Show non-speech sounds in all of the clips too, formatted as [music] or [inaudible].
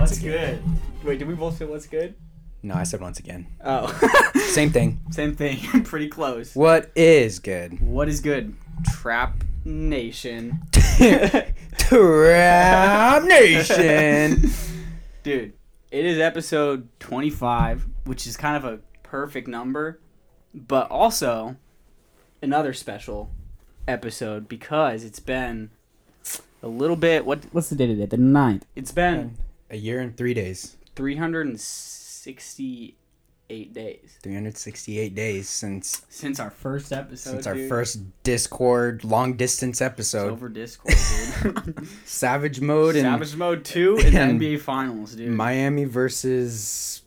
What's again. good? Wait, did we both say what's good? No, I said once again. Oh, [laughs] Same thing. [laughs] same thing. [laughs] Pretty close. What is good? What is good? Trap Nation. Trap Nation. Dude, it is episode 25, which is kind of a perfect number, but also another special episode because it's been a little bit. What What's the date today? The 9th. It's been A year and three days. 368 days 368 days since since our first episode. since our dude. first Discord long distance episode. over Discord, dude. [laughs] [laughs] Savage mode and Savage Mode 2 and, and the NBA Finals, dude. Miami versus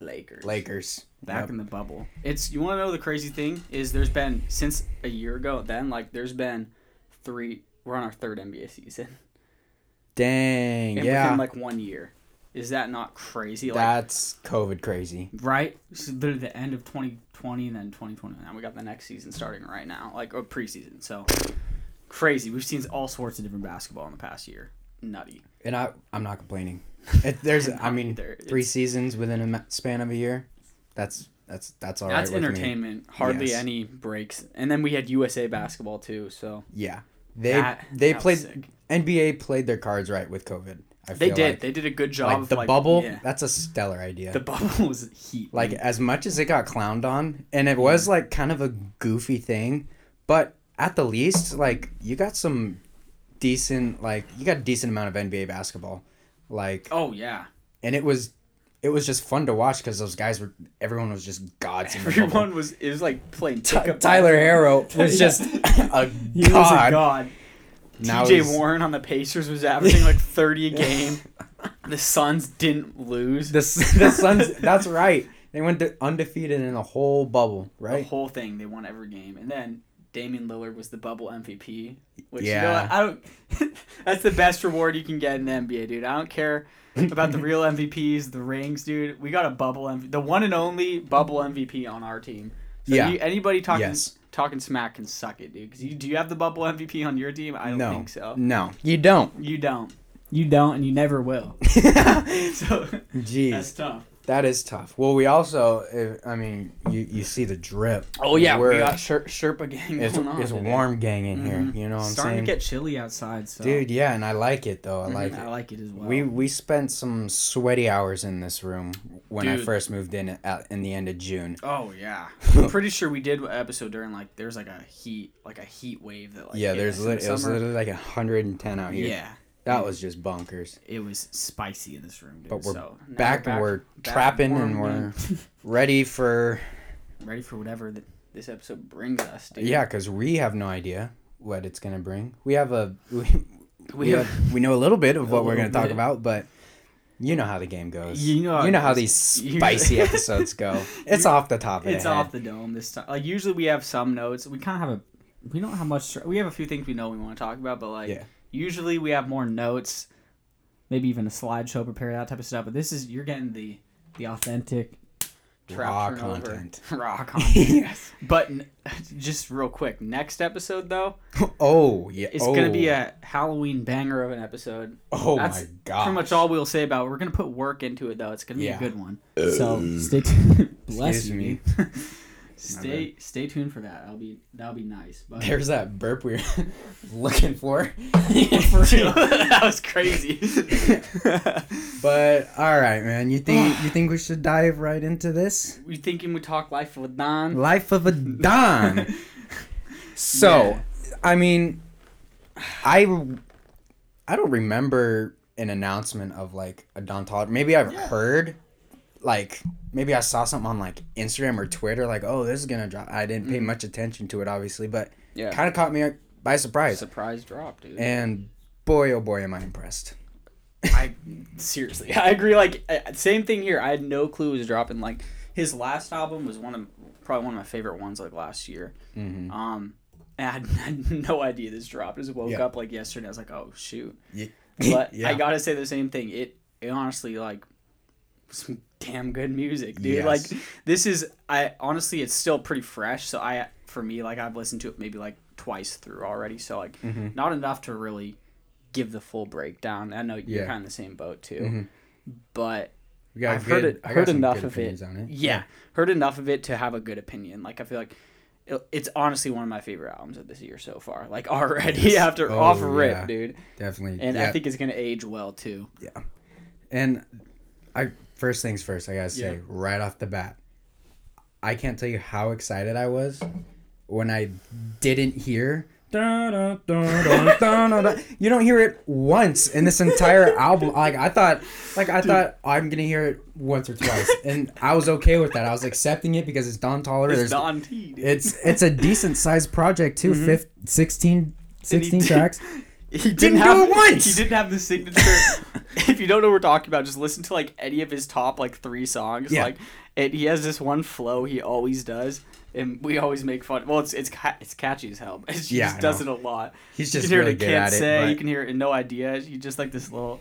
Lakers. Lakers. back Yep. in the bubble. It's you want to know the crazy thing is there's been since a year ago then like there's been three we're on our third NBA season Dang, and yeah. within like one year. Is that not crazy? Like That's COVID crazy. right, so literally the end of 2020 and then 2021. And we got the next season starting right now, like or preseason. So crazy. We've seen all sorts of different basketball in the past year. Nutty. And I, I'm not complaining. [laughs] It, there's, I mean, three seasons within a span of a year. That's that's that's all right. That's me. entertainment. Hardly Yes. any breaks. And then we had USA basketball too. So Yeah, they that- they that played. NBA played their cards right with COVID. I They did. Like, they did a good job. like the like, bubble. yeah. That's a stellar idea. The bubble [laughs] was heat. like as much as it got clowned on, and it was like kind of a goofy thing, but at the least, like you got some decent, like you got a decent amount of NBA basketball, like, oh yeah, and it was. It was just fun to watch because those guys were. Everyone was just gods. In the bubble. everyone was. It was like playing. Tyler Herro was [laughs] just a He was a god. god. Now TJ Warren on the Pacers was averaging like thirty a [laughs] game. the Suns didn't lose The the Suns. that's right. They went undefeated in the whole bubble, right? the whole thing. They won every game, and then Damian Lillard was the bubble MVP. Which Yeah. you know, what? I don't. [laughs] that's the best reward you can get in the NBA, dude. I don't care about the [laughs] real MVPs, the rings, dude. We got a bubble MVP, the one and only bubble mm-hmm. MVP on our team. So Yeah. you, anybody talking Yes. talking smack can suck it, dude. Because you do you have the bubble MVP on your team? I don't no, think so. no, you don't. You don't. You don't, and you never will. [laughs] [laughs] so Jeez, that's tough. That is tough. Well, we also, I mean, you you see the drip. Oh yeah, We're- we got Sher- Sherpa gang It's, going on. it's today. warm gang in here. Mhm. You know what I'm Starting saying, to get chilly outside, so dude? Yeah, and I like it though. I Mhm, like I it. like it as well. We we spent some sweaty hours in this room when I first moved in at, in the end of June. Oh yeah, [laughs] I'm pretty sure we did an episode during like there's like a heat like a heat wave that like yeah, there's us in the lit- it was literally like 110 out here. yeah, That mm. was just bunkers. it was spicy in this room, dude. But we're so, back, and we're back trapping and we're [laughs] ready for ready for whatever th- this episode brings us, dude. yeah, because we have no idea what it's gonna bring. We have a we, [laughs] we, have, have- we know a little bit of [laughs] what we're gonna talk about, but you know how the game goes. You know how you know how these spicy episodes go. It's off the top of It's off the dome this time. Like usually we have some notes. We kind of have a we don't have much. We have a few things we know we want to talk about, but like Yeah. Usually we have more notes, maybe even a slideshow prepare that type of stuff. But this is you're getting the the authentic trap [laughs] Raw content. [laughs] raw content. yes. But n- just real quick, next episode though, [laughs] Oh yeah. it's oh. gonna be a oh. Halloween banger of an episode. Oh That's my god. Pretty much all we'll say about. it. We're gonna put work into it though. It's gonna be Yeah. a good one. So stay tuned. Bless Excuse you. me. Stay stay tuned for that. That'll be that'll be nice. But [laughs] There's that burp we were [laughs] looking for. [laughs] that was crazy. But all right, man. You think you think we should dive right into this? [sighs] we thinking we talk life of a Don? Life of a Don. so, Yeah. I mean, I I don't remember an announcement of like a Don Todd. Maybe I've Yeah. heard, like maybe I saw something on like Instagram or Twitter, like oh this is gonna drop. I didn't pay Mhm. much attention to it, obviously, but Yeah, kind of caught me by surprise. surprise drop, dude. And boy, oh boy, am I impressed. I seriously, I agree. Like same thing here. I had no clue it was dropping. Like his last album was one of probably one of my favorite ones like last year. Mm-hmm. Um, and I had, I [laughs] had no idea this dropped. I just woke Yeah. up like yesterday. I was like, oh shoot. Yeah. [laughs] But Yeah. I gotta say the same thing. It, it honestly like some damn good music, dude. Yes. Like this is I honestly it's still pretty fresh. So I for me like I've listened to it maybe like twice through already. So like Mhm. not enough to really give the full breakdown. I know you're Yeah. kind of the same boat too, Mhm. but I've good- heard it, heard enough of it. it. Yeah, heard enough of it to have a good opinion. Like I feel like it, it's honestly one of my favorite albums of this year so far. Like [laughs] already Yes. after Oh, off rip, yeah. dude. definitely. And yeah. I think it's gonna age well too. Yeah. And I first things first, I gotta say Yeah. right off the bat, I can't tell you how excited I was when I didn't hear. [laughs] You don't hear it once in this entire album. Like I thought, like I thought I'm gonna hear it once or twice, and I was okay with that. I was accepting it because it's Don Toliver. It's There's- Don T. Dude. It's it's a decent sized project too. Mhm. Fif- 16, 16 tracks. He Didn't didn't do it once! [laughs] He didn't have the signature. [laughs] if you don't know what we're talking about, just listen to like any of his top like three songs. Yeah. Like it, he has this one flow he always does, and we always make fun. Well, it's it's ca- it's catchy as hell. But he Yeah, just does it a lot. He's You just can hear really it. good Can't at it. but- You can hear it in No Idea. You just like this little.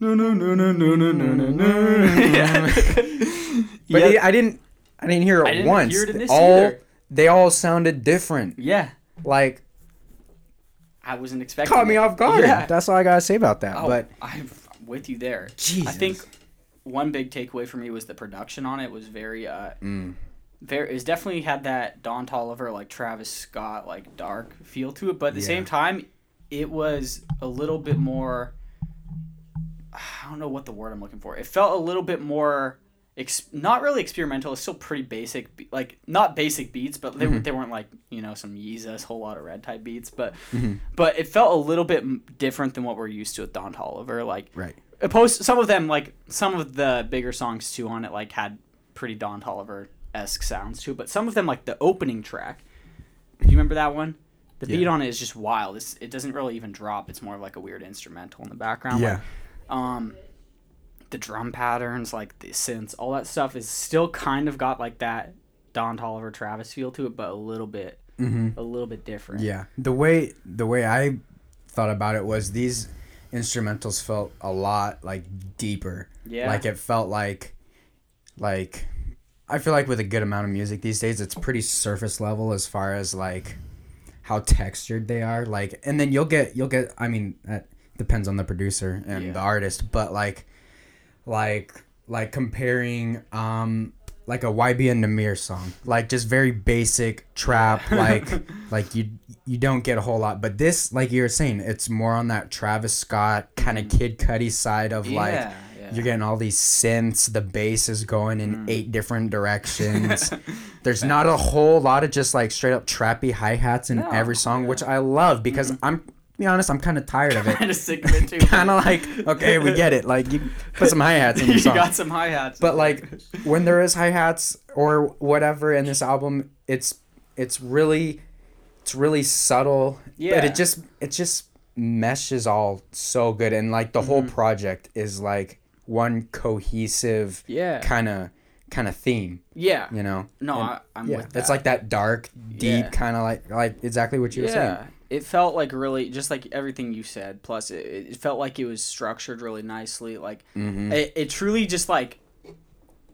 No no no no no no no no no. Yeah. But Yep. I didn't. I didn't hear it I didn't once. hear it in this all either. they all sounded different. yeah. Like I wasn't expecting. caught me it. off guard. Yeah. That's all I gotta say about that. Oh, But I'm with you there. Jesus. I think one big takeaway for me was the production on it was very uh Mm. very it's definitely had that Don Toliver like Travis Scott like dark feel to it, but at the same time it was a little bit more I don't know what the word I'm looking for. It felt a little bit more ex- not really experimental. It's still pretty basic, like not basic beats, but they, Mhm. they weren't like you know some Yeezus Whole Lotta Red type beats, but Mhm. but it felt a little bit different than what we're used to with Don Toliver. Like right. opposed some of them like some of the bigger songs too on it like had pretty Don Toliver esque sounds too, but some of them like the opening track. Do you remember that one? The beat Yeah. on it is just wild. It's, it doesn't really even drop. It's more of like a weird instrumental in the background. Yeah. Like, um, the drum patterns, like the synths, all that stuff is still kind of got like that Don Toliver Travis feel to it, but a little bit, Mm-hmm. a little bit different. Yeah. The way the way I thought about it was these instrumentals felt a lot like deeper. Yeah. Like it felt like like I feel like with a good amount of music these days it's pretty surface level as far as like how textured they are like and then you'll get you'll get I mean that depends on the producer and Yeah. the artist but like like like comparing um like a YB and Namir song like just very basic trap [laughs] like like you you don't get a whole lot but this like you were saying it's more on that Travis Scott kind of Kid Cudi side of like yeah, yeah. you're getting all these synths. The bass is going in Mm. eight different directions. [laughs] There's not a whole lot of just like straight up trappy hi hats in No, every song, yeah. Mm-hmm. which I love because I'm, to be honest, I'm kind of tired of it. kind of sick of it too. [laughs] kind of like, okay, we get it. Like you put some hi hats in [laughs] your song. you got some hi hats. But like when there is hi hats or whatever in this album, it's it's really it's really subtle. Yeah. But it just it just meshes all so good and like the whole Mhm. project is like one cohesive yeah, kind of kind of theme, yeah. you know. No, And- I, I'm yeah, with that. it's like that dark, deep Yeah. kind of like like exactly what you were saying. It felt like really just like everything you said. Plus, it, it felt like it was structured really nicely. Like Mm-hmm. it, it truly just like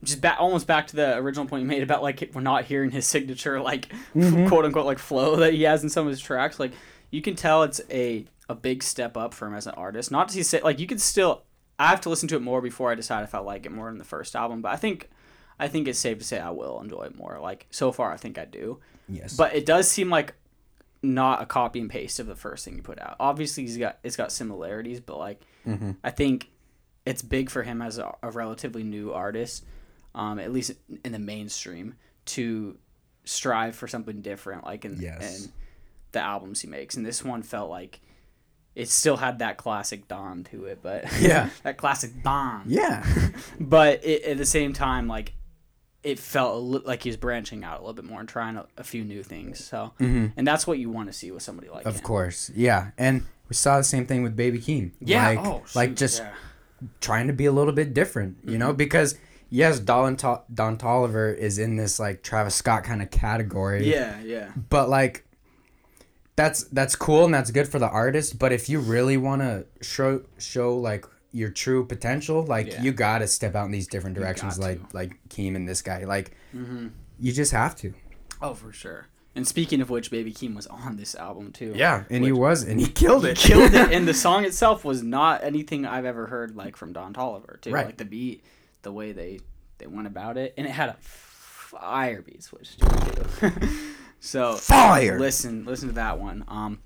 just back almost back to the original point you made about like we're not hearing his [laughs] signature like Mhm. quote unquote like flow that he has in some of his tracks. Like you can tell it's a a big step up for him as an artist. Not to say like you could still. I have to listen to it more before I decide if I like it more than the first album. But I think I think it's safe to say I will enjoy it more. Like so far, I think I do. yes. But it does seem like not a copy and paste of the first thing you put out. Obviously, he's got it's got similarities, but like Mhm. I think it's big for him as a, a relatively new artist, um, at least in the mainstream, to strive for something different. Like in, Yes. in the albums he makes, and this one felt like it still had that classic Don to it, but Yeah. [laughs] that classic Don. yeah. [laughs] But it, at the same time, like it felt like he was branching out a little bit more and trying a, a few new things. So, hmm and that's what you want to see with somebody like Of him. course. Yeah. And we saw the same thing with Baby Keem. Yeah. Like, oh, like just yeah. trying to be a little bit different, you Mm-hmm. know, because yes, Don, to- Don Toliver is in this like Travis Scott kind of category. Yeah, yeah. But like that's that's cool and that's good for the artist, but if you really want to show show like your true potential, like Yeah. you got to step out in these different directions like to. like Keem and this guy. Like hmm you just have to. Oh, for sure. And speaking of which, Baby Keem was on this album too. Yeah, and he was, and he killed He it. killed it, and the [laughs] song itself was not anything I've ever heard like from Don Toliver too. Right. Like the beat, the way they they went about it, and it had a fire beat switch too. [laughs] so Fire. listen listen to that one. Um,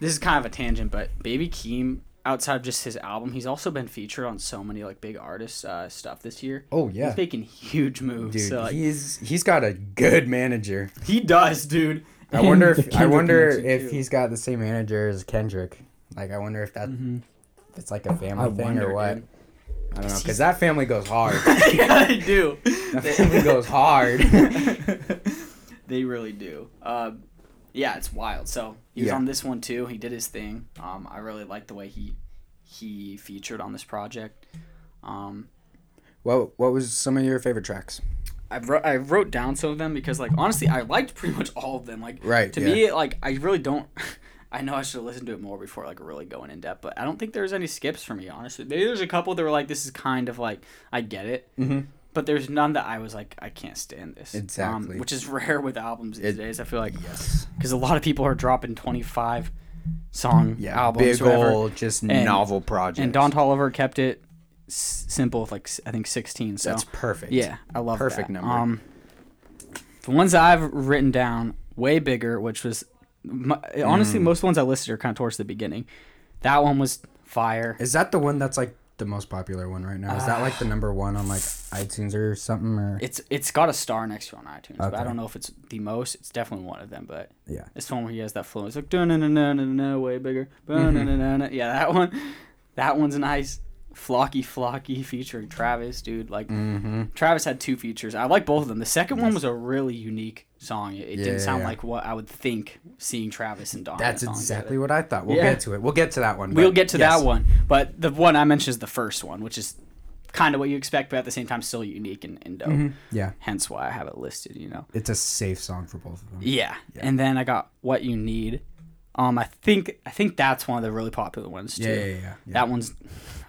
this is kind of a tangent, but Baby Keem, outside of just his album, he's also been featured on so many like big artist uh, stuff this year. Oh yeah, He's making huge moves. dude. so, like, he's he's got a good manager. he does, dude. I wonder if [laughs] the I wonder if too. he's got the same manager as Kendrick. Like I wonder if that Mhm. if it's like a family I thing wonder, or what. dude. I don't know because that family goes hard. [laughs] yeah, they do. that family goes hard. [laughs] they really do. Um, yeah, it's wild. So he was Yeah. on this one too. He did his thing. Um, I really like the way he he featured on this project. Um, what what was some of your favorite tracks? I wrote I wrote down some of them because like honestly I liked pretty much all of them. Like Right, to yeah. me like I really don't. [laughs] I know I should have listened to it more before like really going in depth, but I don't think there's any skips for me honestly. Maybe there's a couple that were like this is kind of like I get it, Mm-hmm. But there's none that I was like I can't stand this. Exactly. um, which is [laughs] rare with albums these It- days. I feel like Yes. because a lot of people are dropping 25 song Yeah. albums, big whatever. old, just And- novel projects. And Don Toliver kept it s- simple with like I think 16. So That's perfect. yeah, I love Perfect that. number. Um, the ones I've written down way bigger, which was my, honestly Mm. most of the ones I listed are kind of towards the beginning. That one was fire. Is that the one that's like the most popular one right now? Is that like the number one on like iTunes or something? Or It's it's got a star next to it on iTunes, but I don't know if it's the most. It's definitely one of them, but yeah. It's the one where he has that flow. It's like na na na na na na way bigger. Ba-na-na-na-na. Yeah, that one. That one's nice. Flocky Flocky featuring Travis, dude. Like Mm-hmm. Travis had two features. I like both of them. The second one was a really unique song. It, it Yeah, didn't sound yeah. like what I would think seeing Travis and Don. That's on a song exactly what I thought. We'll Yeah. get to it. We'll get to that one. We'll get to yes. that one, but the one I mentioned is the first one, which is kind of what you expect, but at the same time still unique and, and dope. Mhm. Yeah, Hence why I have it listed. You know. it's a safe song for both of them. Yeah. And then I got What You Need. Um, I think I think that's one of the really popular ones too. Yeah, yeah, yeah. yeah. That one's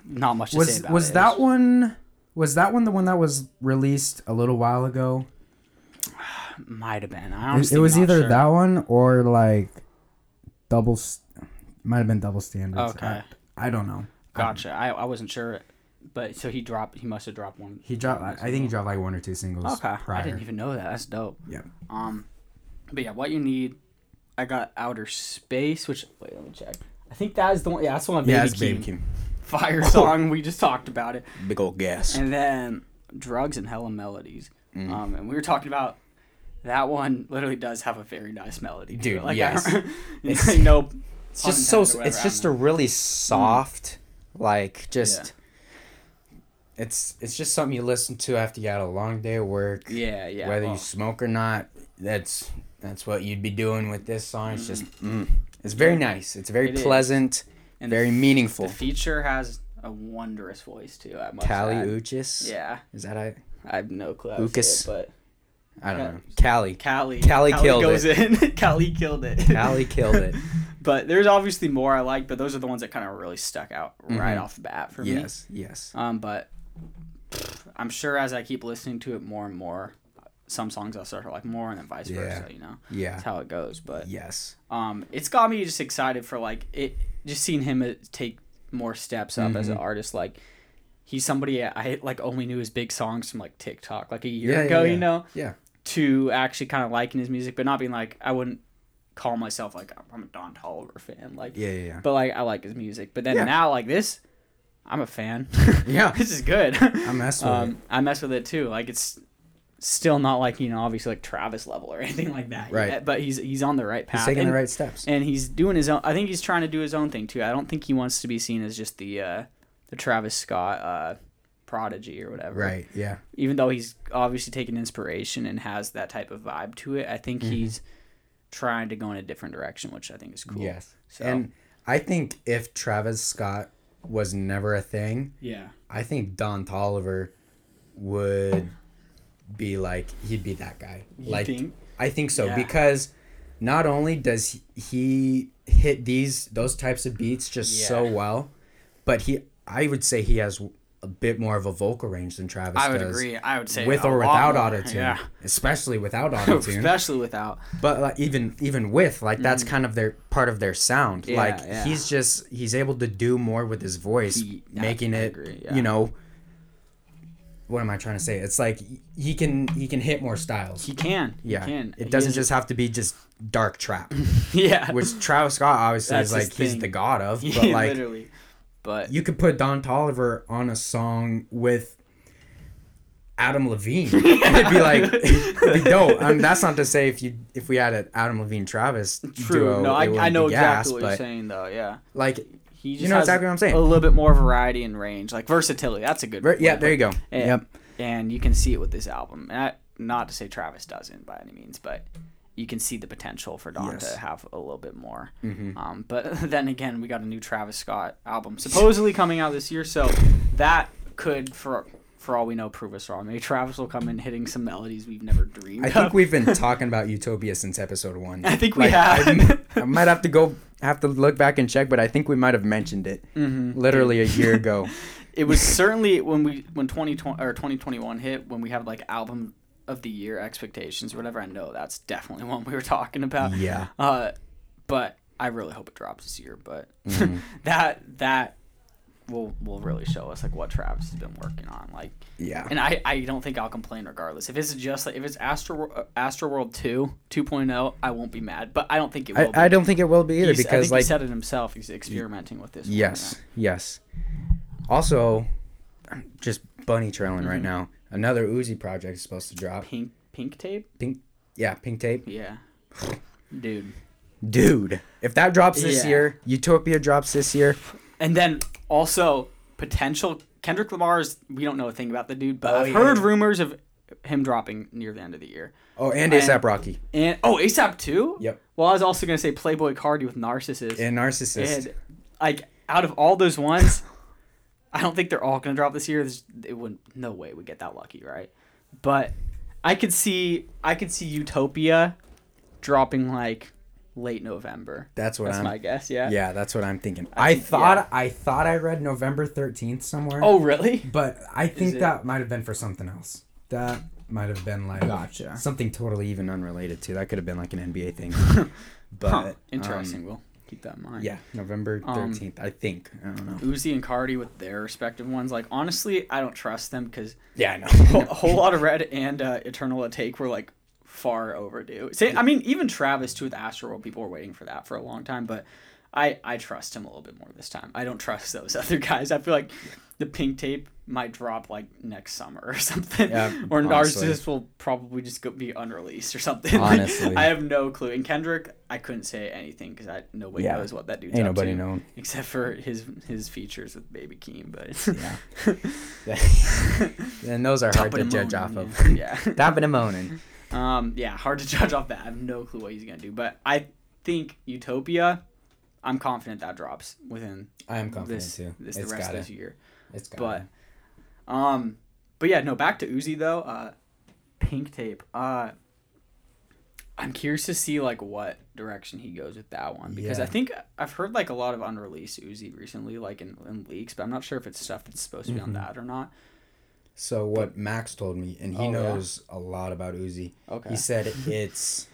not much to say was about was it. that one? Was that one the one that was released a little while ago? Might have been. I It, honestly it was not either sure. that one or like double. s- Might have been double standards. Okay. I, I don't know. Gotcha. I, I wasn't sure, but so he dropped. He must have dropped one. He dropped. I I think he dropped like one or two singles. Okay. Prior. I didn't even know that. That's dope. Yeah. Um, but yeah, what you need. I got Outer Space, which wait, let me check. I think that is the one. Yeah, that's the one. Yeah, Baby it's Baby Keem. Kim. [laughs] Fire song. [laughs] we just talked about it. Big old gas. And then Drugs and Hella Melodies. Mm. Um, and we were talking about that one. Literally does have a very nice melody, Dude. Like, yes. I, [laughs] It's- [laughs] no. It's just so. It's just a really soft, like just. Yeah. It's it's just something you listen to after you had a long day of work. Yeah, yeah. Whether well, you smoke or not, that's that's what you'd be doing with this song. It's just, mm, it's very nice. It's very It pleasant, and very the, meaningful. the feature has a wondrous voice too. I must Kali add. Uchis. Yeah, Is that I? I have no clue. How to say it, but I don't Yeah. know. Kali. Kali. Kali killed goes in. [laughs] Kali killed it. Kali killed it. [laughs] but there's obviously more I like, but those are the ones that kind of really stuck out right Mhm. off the bat for me. Yes. Yes. Um, but I'm sure as I keep listening to it more and more, some songs I'll start to like more, and then vice Yeah. versa. You know, Yeah. that's how it goes. But Yes. um, it's got me just excited for like it. Just seeing him uh, take more steps up as an Mhm. artist, like. He's somebody I like only knew his big songs from like TikTok like a year Yeah, ago, yeah, you know, Yeah. To actually kind of liking his music, but not being like I wouldn't call myself like I'm a Don Toliver fan, like, Yeah. Yeah. Yeah. but like I like his music. But then Yeah. now like this, I'm a fan. [laughs] Yeah. [laughs] this is good. I mess with it. um, I mess with it too. Like it's still not like you know obviously like Travis level or [laughs] anything like that. Right. yet, but he's he's on the right path. He's taking and, the right steps. and he's doing his own. I think he's trying to do his own thing too. I don't think he wants to be seen as just the uh, the Travis Scott uh, prodigy or whatever. Right. Yeah. Even though he's obviously taken inspiration and has that type of vibe to it, I think Mhm. he's trying to go in a different direction, which I think is cool. Yes. So And I think if Travis Scott was never a thing, yeah, I think Don Toliver would be like he'd be that guy. You like think? I think so Yeah. because not only does he hit these those types of beats just so well, but he I would say he has a bit more of a vocal range than Travis I would does. agree. I would say With or without auto tune, Yeah, especially without auto [laughs] tune. especially without. but like even even with like that's kind of their part of their sound. Mm. Yeah, like yeah. he's just he's able to do more with his voice, He- making it agree, you know. What am I trying to say? It's like he can he can hit more styles. He can. Yeah. He can. it He doesn't is- just have to be just dark trap, [laughs] yeah. which Travis Scott obviously That's is like he's the god of. [laughs] But like literally. But you could put Don Toliver on a song with Adam Levine. [laughs] it'd be like it'd be dope. I mean, that's not to say if you if we had an Adam Levine Travis true. duo, no, I, I know exactly gas, what you're saying though. Yeah. like He just You know has exactly what I'm saying. A little bit more variety and range, like versatility. That's a good. ver- yeah, there you go. And, Yep. And you can see it with this album. And I, not to say Travis doesn't by any means, but you can see the potential for Don Yes. to have a little bit more. Mhm. Um, but [laughs] then again, we got a new Travis Scott album supposedly coming out this year, so that could, for for all we know, prove us wrong. Maybe Travis will come in hitting some melodies we've never dreamed. I of. think we've been [laughs] talking about Utopia since episode one. I think we Like, have. I, I might have to go have to look back and check, but I think we might have mentioned it Mhm. literally a year ago. [laughs] it was certainly when we when 2020 or 2021 hit when we had like album of the year expectations or whatever i know that's definitely [laughs] one we were talking about Yeah. uh but i really hope it drops this year but Mhm. [laughs] that that will will really show us like what travis has been working on like Yeah. and i i don't think i'll complain regardless if it's just like if it's astro uh, astro world 2 2.0 i won't be mad but i don't think it I, will be. I don't think it will be either He's- I because like he said it himself he's experimenting with this Yes, yes. Also, I'm just bunny trailing right now. Another Uzi project is supposed to drop. pink pink tape Pink, yeah, Pink Tape. Yeah. Dude. Dude, if that drops this Yeah. year, Utopia drops this year. And then also potential Kendrick Lamar's we don't know a thing about the dude, but Oh, I've yeah. heard rumors of him dropping near the end of the year. Oh, and ASAP Rocky And oh, ASAP too? Yep. Well, I was also gonna say Playboi Carti with Narcissist. and Narcissist. And like out of all those ones, [laughs] I don't think they're all gonna drop this year. There's, it wouldn't no way we get that lucky, right? But I could see I could see Utopia dropping like late November. That's what That's I'm. my guess, yeah. yeah, that's what I'm thinking. I I, think- thought yeah. I thought I read November thirteenth somewhere. Oh really? but I think that might have been for something else. That might have been like Gotcha. something totally even unrelated to. That could have been like an NBA thing. [laughs] but Huh, um, interesting. Keep that in mind. Yeah, November Um, thirteenth. I think. I don't know. Uzi and Carti with their respective ones. Like honestly, I don't trust them because Yeah, I know. [laughs] a Whole Lotta Red and uh, Eternal Atake were like far overdue. Say, I mean, even Travis too with Astroworld, people were waiting for that for a long time, but I I trust him a little bit more this time. I don't trust those [laughs] other guys. I feel like the pink tape might drop like next summer or [laughs] something, Yeah, [laughs] or honestly. Narcissist will probably just go be unreleased or something. [laughs] Honestly. I have no clue. And Kendrick, I couldn't say anything because I nobody Yeah. knows what that dude's Ain't up nobody to known. except for his his features with Baby Keem, but Yeah. and those are hard to judge and off of. Yeah. Tapping and moaning. um. Yeah. Hard to judge off that. I have no clue what he's gonna do, but I think Utopia. I'm confident that drops within I am confident this too. this it's the rest of this year. It's got. But, um, but yeah, no. Back to Uzi though. Uh, Pink Tape. Uh, I'm curious to see like what direction he goes with that one because I think I've heard like a lot of unreleased Uzi recently, like in, in leaks, but I'm not sure if it's stuff that's supposed to be on Mhm. that or not. So what Max told me, and he Oh, yeah? knows a lot about Uzi. Okay. He said [laughs] it's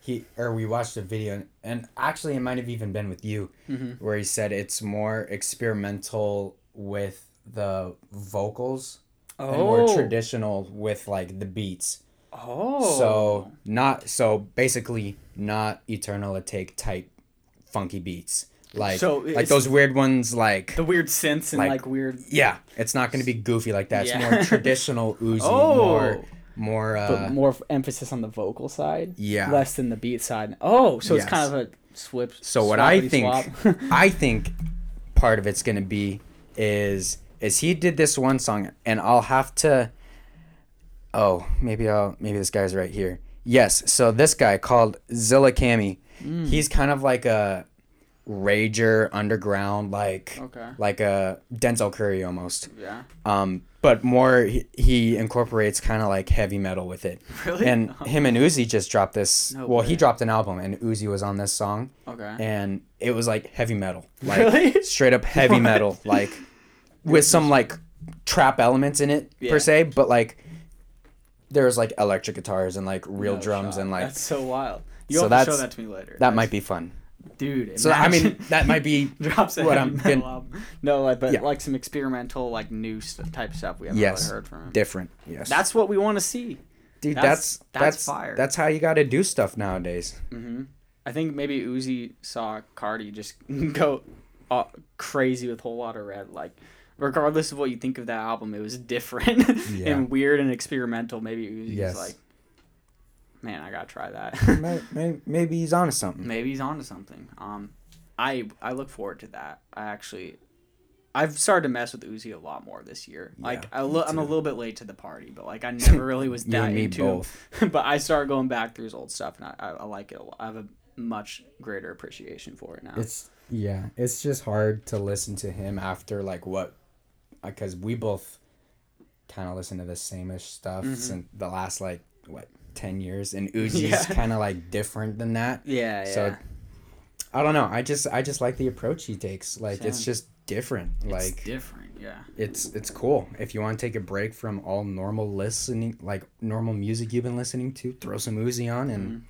he or we watched a video, and actually it might have even been with you, Mm-hmm. where he said it's more experimental with the vocals and more traditional with like the beats. Oh. So not so basically not Eternal Atake type funky beats like So like those weird ones like the weird synths and like- like, weird. yeah it's not going to be goofy like that Yeah. it's more [laughs] traditional Uzi Oh. more more but uh more emphasis on the vocal side. yeah Less than the beat side. Oh, so Yes. it's kind of a swip. So what I think- [laughs] I think part of it's going to be is is he did this one song and I'll have to oh maybe I'll maybe this guy's right here yes so this guy called ZillaKami Mm. he's kind of like a rager underground like okay. like a Denzel Curry almost Yeah. um but more he, he incorporates kind of like heavy metal with it [laughs] Really? and him and Uzi just dropped this No well way. he dropped an album and Uzi was on this song okay. and it was like heavy metal like Really? straight up heavy [laughs] metal like with some like trap elements in it Yeah. per se, but like there's like electric guitars and like real No drums shot. and like that's so wild. You So have to show that to me later. that might be fun. dude. So I mean that might be [laughs] drops what I'm been- album. No, like but Yeah. like some experimental like new st- type stuff we haven't Yes. really heard from him. different. Yes. That's what we want to see. dude. that's- That's that's that's fire. That's how you got to do stuff nowadays. hmm I think maybe Uzi saw Carti just [laughs] go uh, crazy with Whole Lotta Red. Like, regardless of what you think of that album, it was different [laughs] Yeah. and weird and experimental. Maybe Uzi's Yes. like, man, I gotta try that. maybe, [laughs] maybe he's onto something. maybe he's onto something. Um, I I look forward to that. I actually. I've started to mess with Uzi a lot more this year. Like I lo- I'm a little bit late to the party, but like I [laughs] never really was that into but I started going back through his old stuff, and I, I, I like it a lot. I have a much greater appreciation for it now. It's yeah, it's just hard to listen to him after like what, because we both kind of listen to the sameish stuff Mhm. since the last like what ten years, and [laughs] Uzi's Yeah. kind of like different than that. yeah, yeah. So, I don't know. I just I just like the approach he takes. Like it's just different. it's like different. Yeah. it's it's cool. If you want to take a break from all normal listening, like normal music you've been listening to, throw some Uzi on and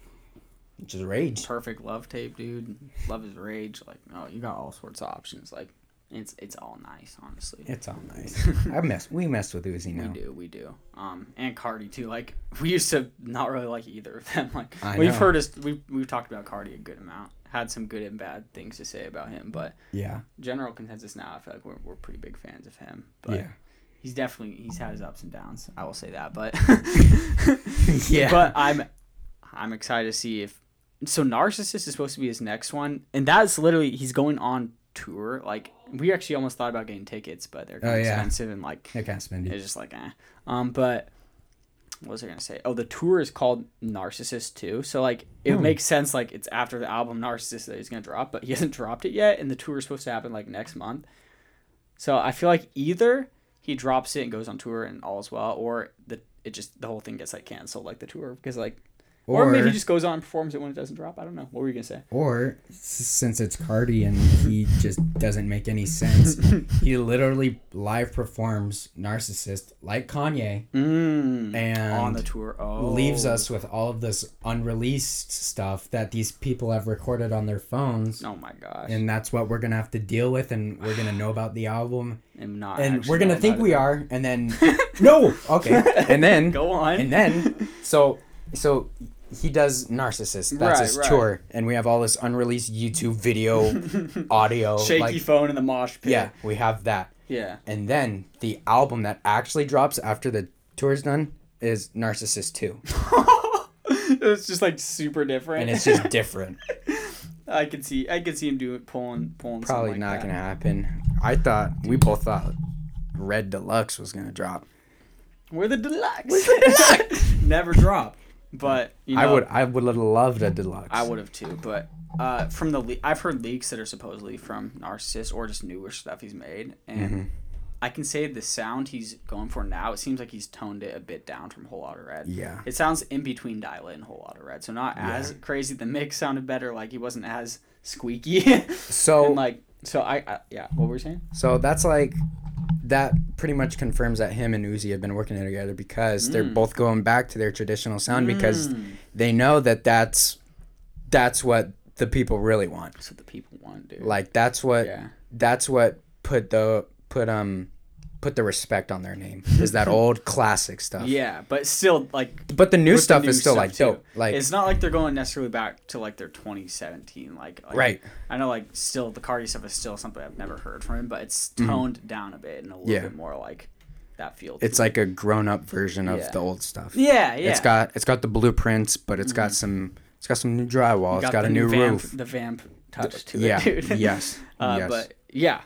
just rage. Perfect love tape, dude. Love is rage. Like, oh, you got all sorts of options. Like, it's it's all nice, honestly. It's all nice. [laughs] I mess. We messed with Uzi now. We do, we do. Um, and Carti too. Like, [laughs] we used to not really like either of them. Like, I we've know. heard us. We've we've talked about Carti a good amount. Had some good and bad things to say about him, but Yeah. general consensus now, I feel like we're we're pretty big fans of him. But Yeah. he's definitely he's had his ups and downs. I will say that, but [laughs] Yeah. But I'm I'm excited to see if so Narcissist is supposed to be his next one, and that's literally he's going on tour. Like we actually almost thought about getting tickets, but they're kind Oh, of yeah. expensive and like I can't spend it. it's just like eh. Um, but what was I gonna say? Oh, the tour is called Narcissist too. So like it Hmm. makes sense. Like it's after the album Narcissist that he's gonna drop, but he [laughs] hasn't dropped it yet, and the tour is supposed to happen like next month. So I feel like either he drops it and goes on tour and all is well, or the it just the whole thing gets like canceled, like the tour, because like. Or, Or, maybe he just goes on and performs it when it doesn't drop. I don't know. What were you gonna say? or since it's Carti and he just doesn't make any sense, [laughs] he literally live performs "Narcissist" like Kanye Mm, and on the tour. Oh, leaves us with all of this unreleased stuff that these people have recorded on their phones. Oh my gosh! And that's what we're gonna have to deal with, and we're gonna know about the album, and not. and we're gonna think we it. are, and then [laughs] no, okay, [laughs] and then Go on. and then so so he does narcissist that's Right, his right. tour and we have all this unreleased youtube video [laughs] audio shaky like, phone in the mosh pit. yeah we have that Yeah. and then the album that actually drops after the tour's done is narcissist 2 [laughs] it's just like super different. and it's just different [laughs] I could see. I could see him doing pulling pulling. probably not like gonna happen i thought we both thought red deluxe was gonna drop We're the deluxe. Never drop. But you know, i would i would have loved a deluxe I would have too. But uh, from the le- I've heard leaks that are supposedly from Narcissist or just newer stuff he's made, and Mhm. I can say the sound he's going for now. It seems like he's toned it a bit down from Whole Lotta Red. yeah It sounds in between Die Lit and Whole Lotta Red, so not as crazy. The mix sounded better. Like he wasn't as squeaky. [laughs] so and like so I, I yeah. What were you saying? So that's like that pretty much confirms that him and Uzi have been working together because they're Mm. both going back to their traditional sound because Mm. they know that that's that's what the people really want. That's what the people want, dude. Like that's what yeah. that's what put the put um put the respect on their name is that old [laughs] classic stuff. Yeah, but still, like But the new with the stuff new is still stuff, like too. dope. Like it's not like they're going necessarily back to like their 2017. Like, like right. I know, like still the Carti stuff is still something I've never heard from him, but it's toned down a bit and a little Mm-hmm. Yeah. bit more like that feel. It's it. like a grown up version of Yeah. the old stuff. yeah, yeah. It's got it's got the blueprints, but it's got some it's got some new drywall. It's got a new vamp, roof. The vamp touch to yeah. it, dude. yes. [laughs] Uh, yes. But yeah,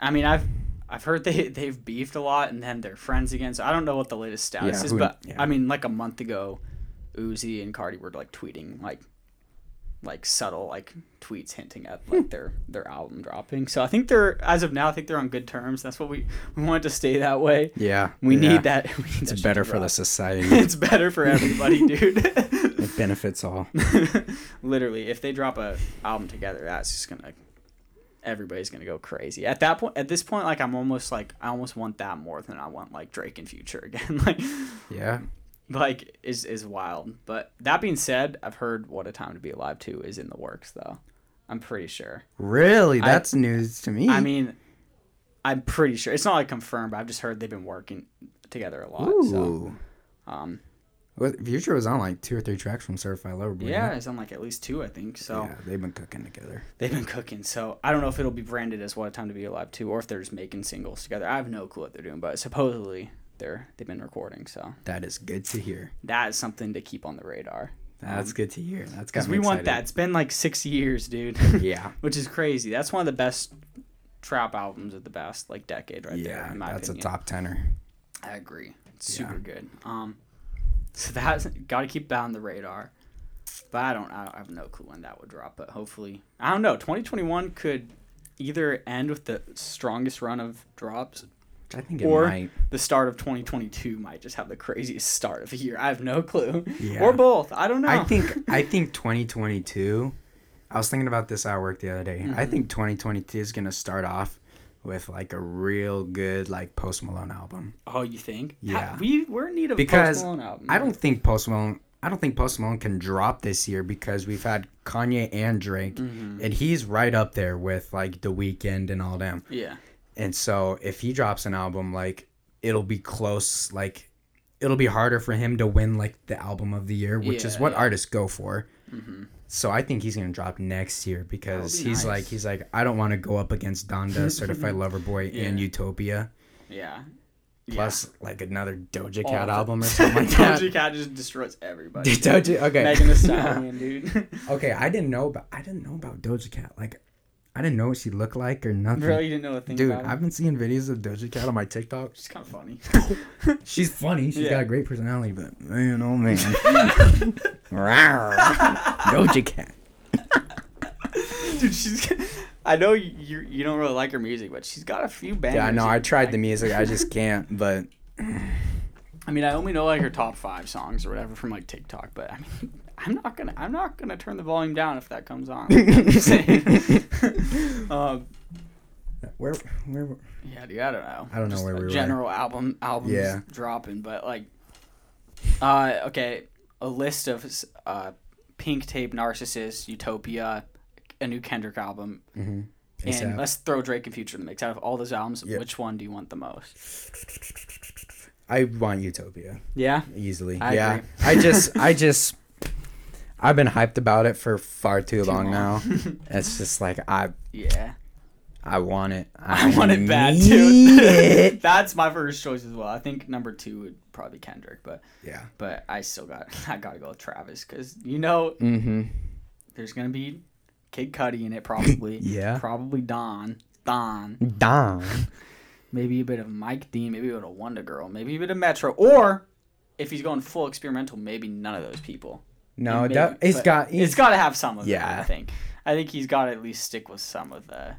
I mean, I've I've heard they [laughs] they've beefed a lot, and then they're friends again. So I don't know what the latest status Yeah, is, who- but yeah. I mean, like a month ago, Uzi and Carti were like tweeting like like subtle like tweets hinting at like hmm. their their album dropping. So I think they're as of now, I think they're on good terms. That's what we we want to stay that way. yeah. We yeah. need that. [laughs] We need It's shit better for the society. [laughs] it's better for everybody, dude. it benefits all. Literally, if they drop a album together, that's just gonna everybody's gonna go crazy. At that point, at this point, like I'm almost like I almost want that more than I want like Drake and Future [laughs] again. like, Yeah. like is is wild. But that being said, I've heard "What a Time to Be Alive" too is in the works though. I'm pretty sure. Really? I- That's news to me. I mean, I'm pretty sure it's not like confirmed, but I've just heard they've been working together a lot. So, um, Future was on like two or three tracks from Certified Lover Boy. yeah, it's on like at least two, I think. So yeah, they've been cooking together. they've been cooking. So I don't know if it'll be branded as "What a Time to Be Alive" too, or if they're just making singles together. I have no clue what they're doing, but supposedly they're they've been recording. So That is good to hear. that is something to keep on the radar. That's good to hear. That's Because we me want that. It's been like six years, dude. [laughs] [laughs] Yeah. Which is crazy. That's one of the best trap albums of the best like decade right there. yeah, that's opinion. a top tenner. I agree. It's super Yeah. good. Um, so that's got to keep that on the radar. But I don't, I don't I have no clue when that would drop. But hopefully, I don't know. 2021 could either end with the strongest run of drops, I think it or might. the start of 2022 might just have the craziest start of the year. I have no clue. Yeah. Or both. I don't know. [laughs] I think I think 2022. I was thinking about this at work the other day. I Mm-hmm. think 2022 is gonna start off with like a real good like Post Malone album. Oh, you think? Yeah. Ha- we we're in need of Because Post Malone album. I don't think Post Malone. I don't think Post Malone can drop this year because we've had Kanye and Drake, Mm-hmm. and he's right up there with like The Weeknd and all them. Yeah. And so if he drops an album, like it'll be close. Like it'll be harder for him to win like the album of the year, which is what yeah. Mm-hmm. artists go for. So I think he's gonna drop next year because be he's nice. like he's like I don't want to go up against Donda, [laughs] Certified Lover Boy, and Utopia, Yeah. plus like another Doja Cat album or something [laughs] like that. Doja Cat just destroys everybody. [laughs] Doja, okay. Megan Thee Stallion, dude. okay, I didn't know about I didn't know about Doja Cat. Like, I didn't know what she looked like or nothing. really, you didn't know a thing Dude, about her? I've been seeing videos of Doja Cat on my TikTok. She's kind of funny. [laughs] She's funny. She's Yeah. got a great personality, but man, oh man. [laughs] Doja Cat. dude, she's. I know you you don't really like her music, but she's got a few bangers. Yeah, no, I tried the music. I just [laughs] can't. But I mean, I only know like her top five songs or whatever from like TikTok, but I mean, I'm not gonna I'm not gonna turn the volume down if that comes on. I'm [laughs] [laughs] um, where, where? yeah, dude, I don't know. I don't know Just where a we were. general album albums Yeah. dropping, but like, uh, okay, a list of uh, Pink Tape, Narcissist, Utopia, a new Kendrick album, Mm-hmm. and let's throw Drake and Future in the mix. Out of all those albums, Yeah. which one do you want the most? I want Utopia Yeah, easily. I yeah, agree. I just, I just, [laughs] I've been hyped about it for far too, long, long. now. [laughs] it's just like I, yeah. I want it. I want it bad too. [laughs] That's my first choice as well. I think number two would probably Kendrick, but Yeah. but I still got [laughs] I gotta go with Travis because you know Mm-hmm. there's gonna be Kid Cudi in it probably. Yeah. Probably Don. Don. Don. Maybe a bit of Mike Dean. Maybe a bit of WondaGurl. Maybe a bit of Metro. Or if he's going full experimental, maybe none of those people. No, Maybe, that, he's but got. It's got to have some of it. Yeah. I think. I think he's got to at least stick with some of the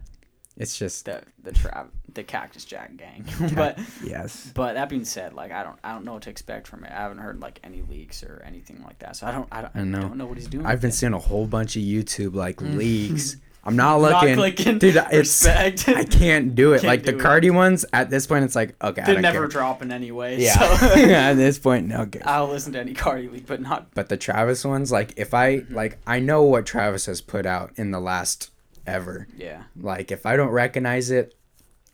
it's just. the the trap the Cactus Jack gang. [laughs] but Yes. But that being said, like I don't I don't know what to expect from it. I haven't heard like any leaks or anything like that. So I don't I don't, I know. don't know what he's doing. I've been it. seeing a whole bunch of YouTube like mm. leaks. [laughs] I'm not Not looking, clicking. dude. It's Respect. I can't do it. [laughs] Can't like the do it. Carti ones. At this point, it's like okay, They're don't never care. dropping anyway. Yeah. So [laughs] at this point, no good. I'll listen to any Carti leak, but not But the Travis ones, like if I mm-hmm. like, I know what Travis has put out in the last ever. yeah. Like if I don't recognize it,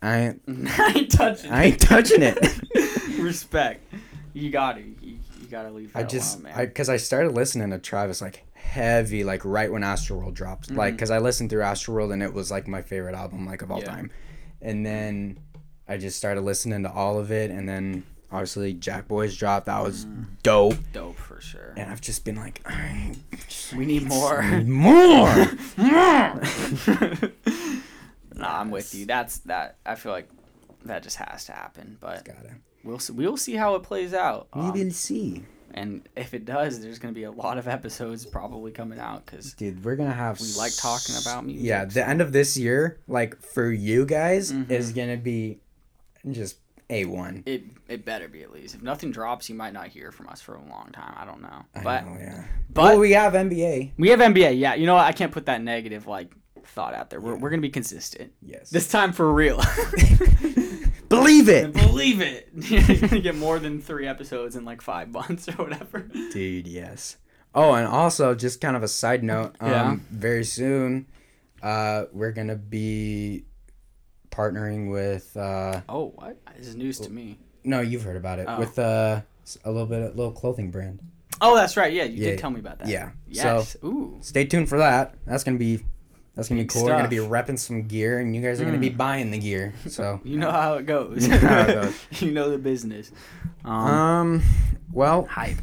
I ain't, [laughs] I ain't touching. It. I ain't touching it. it. Respect. You gotta you, you gotta leave. That I just, alone, I man. because I started listening to Travis like heavy, like right when Astroworld dropped. Like because I listened through Astroworld and it was like my favorite album like of all Yeah. time. And then I just started listening to all of it, and then obviously Jack Boys dropped. That was dope. dope for sure. And I've just been like, I We need more. need [laughs] more, more. nah, I'm with you. That's that. I feel like that just has to happen. But Gotta. we'll see, we'll see how it plays out. We Um, will see. And if it does, there's going to be a lot of episodes probably coming out because Dude, we're gonna have. We like talking about music, Yeah, the end of this year, like for you guys, Mhm. is gonna be just a one. it it better be at least. If nothing drops, you might not hear from us for a long time. I don't know. But know, yeah. but well, we have NBA. we have NBA. Yeah, you know what? I can't put that negative like thought out there. We're, we're gonna be consistent. Yes. This time for real. [laughs] [laughs] Believe it, Believe it. [laughs] You're gonna get more than three episodes in like five months or whatever. dude. Yes. Oh, and also just kind of a side note. Um, Yeah. Very soon, uh, we're gonna be partnering with. Uh, Oh, what? This is news to me. no, you've heard about it Oh. with uh, a little bit, a little clothing brand. Oh, that's right. Yeah, you Yeah, did tell me about that. yeah. Yes. Ooh. Stay tuned for that. That's gonna be. That's gonna be Big cool. We're gonna be repping some gear, and you guys are gonna be buying the gear. So, [laughs] You know how it goes. You know how it goes. [laughs] you know the business. Um, um, well, hype.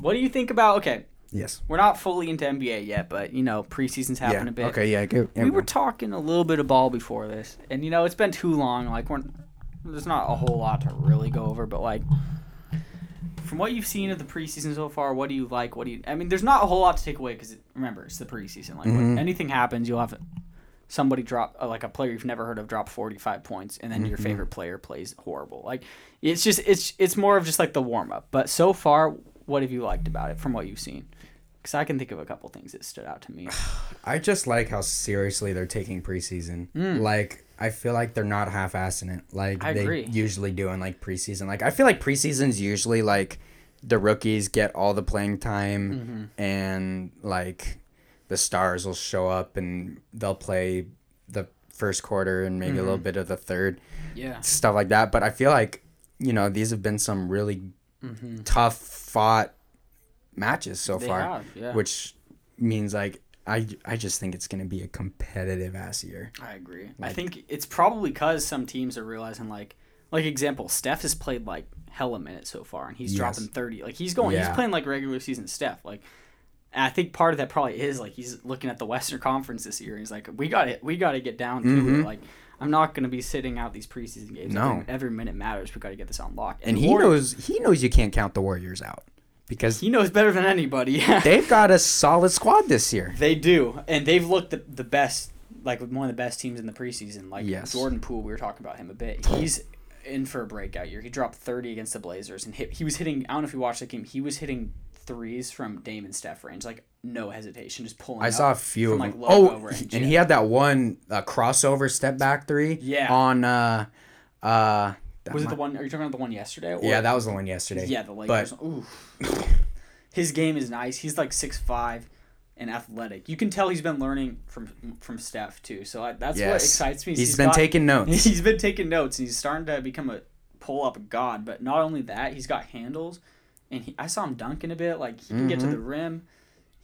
What do you think about? Okay, yes. we're not fully into NBA yet, but you know preseason's happening Yeah. a bit. Okay. Yeah. Go, yeah, we go. were talking a little bit of ball before this, and you know it's been too long. Like we're there's not a whole lot to really go over, but like from what you've seen of the preseason so far, what do you like? What do you? I mean, there's not a whole lot to take away because remember it's the preseason. Like when Mhm. anything happens, you'll have somebody drop uh, like a player you've never heard of drop 45 points, and then your Mhm. favorite player plays horrible. Like it's just it's it's more of just like the warm up. But so far, what have you liked about it from what you've seen? Because I can think of a couple things that stood out to me. [sighs] I just like how seriously they're taking preseason. Mm. Like I feel like they're not half-assing it like I they agree. usually do in like preseason. Like I feel like preseason's usually like the rookies get all the playing time Mhm. and like the stars will show up and they'll play the first quarter and maybe a little Mhm. bit of the third Yeah. stuff like that. But I feel like you know these have been some really Mm-hmm. tough fought matches so They far have, yeah. which means like I, I just think it's gonna be a competitive ass year. I agree. I think it's probably because some teams are realizing like like example, Steph has played like hella minutes so far, and he's Yes. dropping thirty. Like he's going, he's playing like regular season Steph. Like, and I think part of that probably is like he's looking at the Western Conference this year. And he's like, we got it, we got to get down to Mhm. it. Like, I'm not gonna be sitting out these preseason games. No. every, minute matters. We got to get this on lock. And he Warriors- knows he knows you can't count the Warriors out because he knows better than anybody. [laughs] They've got a solid squad this year. They do, and they've looked the, the best, like one of the best teams in the preseason. Like Yes. Jordan Poole, we were talking about him a bit. He's in for a breakout year. He dropped thirty against the Blazers, and hit. He was hitting. I don't know if you watched the game. He was hitting threes from Dame and Steph range, like no hesitation, just pulling. I saw a few from, of like, them. logo Oh, range, and yeah. he had that one uh, crossover step back three. Yeah. On uh, uh, that Was it the one? Are you talking about the one yesterday? Or, Yeah, that was the one yesterday. Yeah, the Lakers. Ooh. His game is nice. He's like six five and athletic. You can tell he's been learning from from Steph too. So I, that's what excites me. is He's been got- taking [laughs] notes. He's been taking notes, and he's starting to become a pull up god. But not only that, he's got handles, and he, I saw him dunking a bit. Like he can get to the mm-hmm. rim.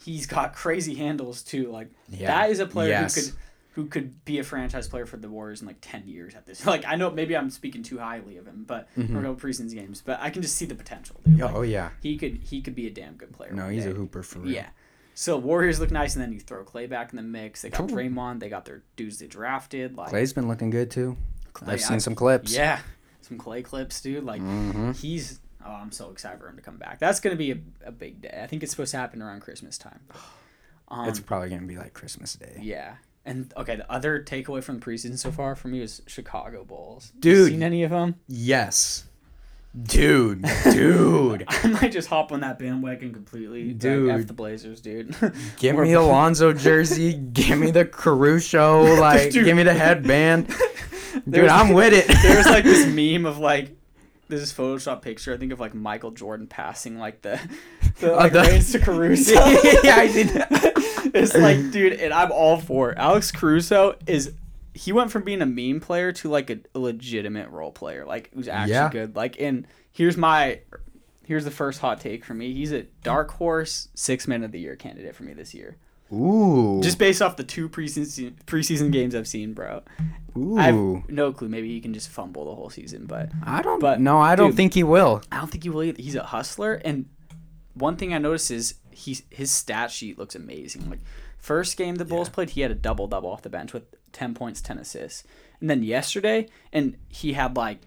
He's got [laughs] crazy handles too. Like Yeah. that is a player Yes. who could who could be a franchise player for the Warriors in like ten years at this. [laughs] Like I know maybe I'm speaking too highly of him, but Mhm. we're preseason games. But I can just see the potential. Dude. Oh, Like, oh yeah. he could he could be a damn good player. No, he's a hooper for real. Yeah. So Warriors look nice, and then you throw Clay back in the mix. They got Cool. Draymond. They got their dudes they drafted. Like Clay's been looking good too. Clay, I've seen I- some clips. Yeah, some Clay clips, dude. Like hmm he's. Oh, I'm so excited for him to come back. That's gonna be a, a big day. I think it's supposed to happen around Christmas time. Um, it's probably gonna be like Christmas Day. yeah. And okay, the other takeaway from the preseason so far for me was Chicago Bulls. You Dude. seen any of them? Yes. Dude, dude. [laughs] I might just hop on that bandwagon completely. Dude, Dude. F the Blazers, dude. [laughs] Give me Alonzo jersey. Give me the Caruso. [laughs] Like, Dude. give me the headband. Dude, I'm with it. There's like this meme of like this Photoshop picture. I think of like Michael Jordan passing like the the Oh, like the- to Caruso. Yeah, I did. It's like, dude, and I'm all for it. Alex Caruso is. He went from being a meme player to like a, legitimate role player, like who's actually Yeah. good. Like, and here's my, here's the first hot take for me. He's a dark horse six man of the year candidate for me this year, Ooh. just based off the two preseason preseason games I've seen, bro. Ooh. I have no clue. Maybe he can just fumble the whole season, but I don't. but, no, I don't dude, think he will. I don't think he will. Either. He's a hustler, and one thing I notice is he his stat sheet looks amazing. Like first game the Bulls Yeah. played, he had a double double off the bench with ten points, ten assists, and then yesterday, and he had like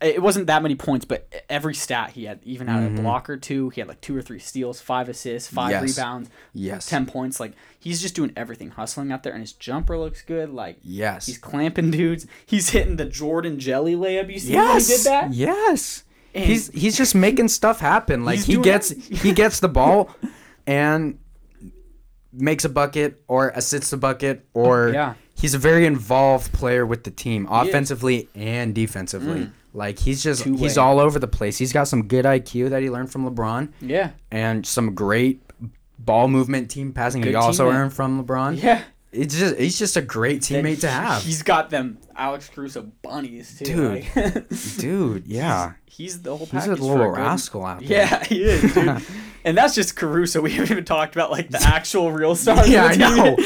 it wasn't that many points, but every stat he had even had Mhm. a block or two. He had like two or three steals, five assists, five Yes. rebounds, Yes. ten points. Like he's just doing everything, hustling out there, and his jumper looks good. Like Yes. he's clamping dudes. He's hitting the Jordan Jelly layup. You see yes. he did that? Yes. And- he's he's just making stuff happen. Like he gets he gets the ball, [laughs] and makes a bucket or assists a bucket or Yeah. he's a very involved player with the team, offensively and defensively. Mm. Like he's just Two-way. he's all over the place. He's got some good IQ that he learned from LeBron Yeah. and some great ball movement, team passing he also teammate. earned from LeBron. Yeah. It's just he's just a great teammate to have. He's got them Alex Caruso bunnies too. Dude. like- [laughs] Dude, yeah. he's the whole He's package. a for little good- rascal out there. Yeah, he is, dude. [laughs] and that's just Caruso. We haven't even talked about like the actual real stars. [laughs] Yeah, I know.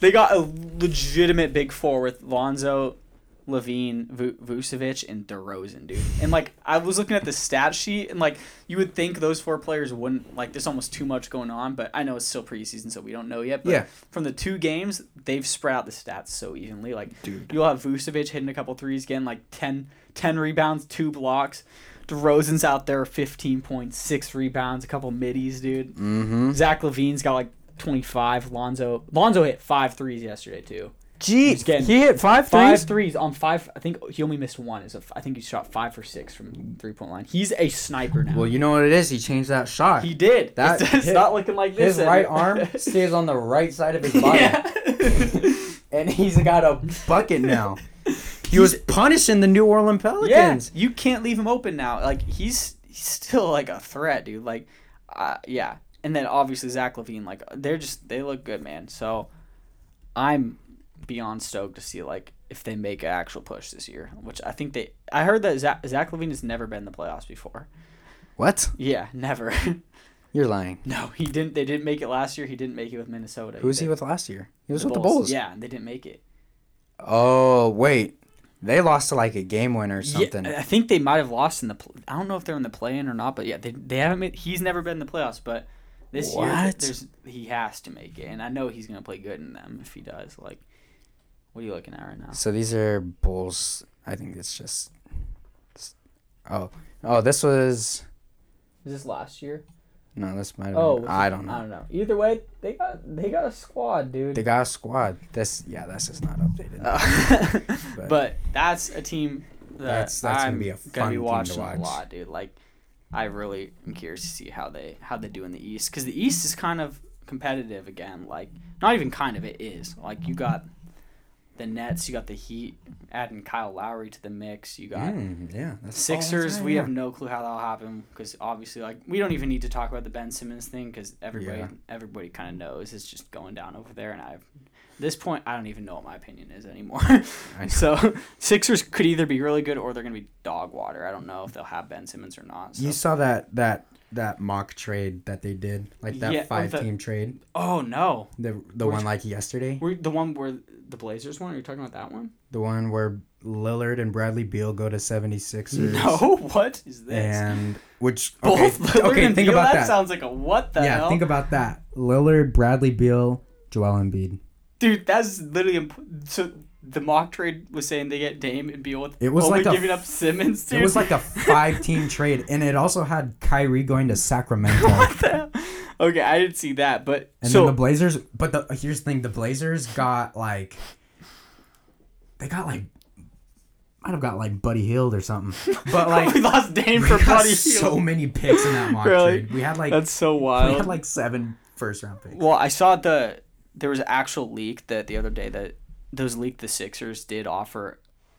they got a legitimate big four with Lonzo, LaVine, Vu- Vucevic, and DeRozan, dude. And like I was looking at the stat sheet, and like you would think those four players wouldn't like. There's almost too much going on, but I know it's still preseason, so we don't know yet. But Yeah. from the two games, they've spread out the stats so evenly. Like Dude. you'll have Vucevic hitting a couple threes, getting like 10, 10 rebounds, two blocks. DeRozan's out there, fifteen point six rebounds, a couple middies, dude. Mm-hmm. Zach LaVine's got like twenty five. Lonzo Lonzo hit five threes yesterday too. Gee, He's he hit five Five threes. threes on five. I think he only missed one. Is a, I think he shot five for six from three point line. He's a sniper now. Well, you know what it is. He changed that shot. he did. That- [laughs] it's, it's his- not looking like this. his right arm [laughs] stays on the right side of his body, yeah. [laughs] and he's got a bucket now. He was punishing the New Orleans Pelicans. yeah, Pelicans. you can't leave him open now. Like he's he's still like a threat, dude. Like, uh, yeah. And then obviously Zach LaVine, like they're just they look good, man. So I'm beyond stoked to see like if they make an actual push this year, which I think they. I heard that Zach, Zach LaVine has never been in the playoffs before. What? Yeah, never. [laughs] You're lying. no, he didn't. They didn't make it last year. He didn't make it with Minnesota. Who was he with last year? He was the with the Bulls. Yeah, they didn't make it. Oh wait, they lost to like a game winner or something. Yeah, I think they might have lost in the. Pl- I don't know if they're in the play-in or not, but yeah, they they haven't made. He's never been in the playoffs, but this year there's he has to make it, and I know he's gonna play good in them if he does. Like, what are you looking at right now? So these are Bulls. I think it's just. Oh, oh, this was Is this last year? no. This might have. Oh, been, I don't know. I don't know. Either way, they got they got a squad, dude. They got a squad. This yeah, that's just not updated. Uh, [laughs] But- but that's a team that That's- that's gonna I'm be a gonna fun be team to watching watch. a lot, dude. Like, I really am curious to see how they how they do in the East because the East is kind of competitive again. Like, not even kind of, it is. Like, you got the Nets, you got the Heat, adding Kyle Lowry to the mix. You got Mm, yeah, Sixers. we yeah. have no clue how that'll happen because obviously, like, we don't even need to talk about the Ben Simmons thing because everybody Yeah. everybody kind of knows it's just going down over there. And I've this point, I don't even know what my opinion is anymore. [laughs] So Sixers could either be really good or they're gonna be dog water. I don't know if they'll have Ben Simmons or not. So. You saw that that that mock trade that they did, like that Yeah, five the- team trade, oh no, the the Which- one like yesterday, We're, the one where the Blazers one. Are you talking about that one? the one where Lillard and Bradley Beal go to 76ers. [laughs] No, what is this? And which [laughs] okay, Both Lillard okay and think Beal? about that, that. sounds like a what the yeah, hell? think about that. Lillard, Bradley Beal, Joel Embiid. Dude, that's literally imp- so. The mock trade was saying they get Dame and Beal with It was like giving f- up Simmons. Dude. It was like a five [laughs] team trade, and it also had Kyrie going to Sacramento. what the hell? Okay, I didn't see that, but And so then the Blazers, but the here's the thing: the Blazers got like, they got like, might have got like Buddy Hield or something. [laughs] But like, we lost Dame we for Buddy so many picks in that mock Really? trade. We had like That's so wild. we had like seven first round picks. Well, I saw the there was an actual leak that the other day that those leaked the Sixers did offer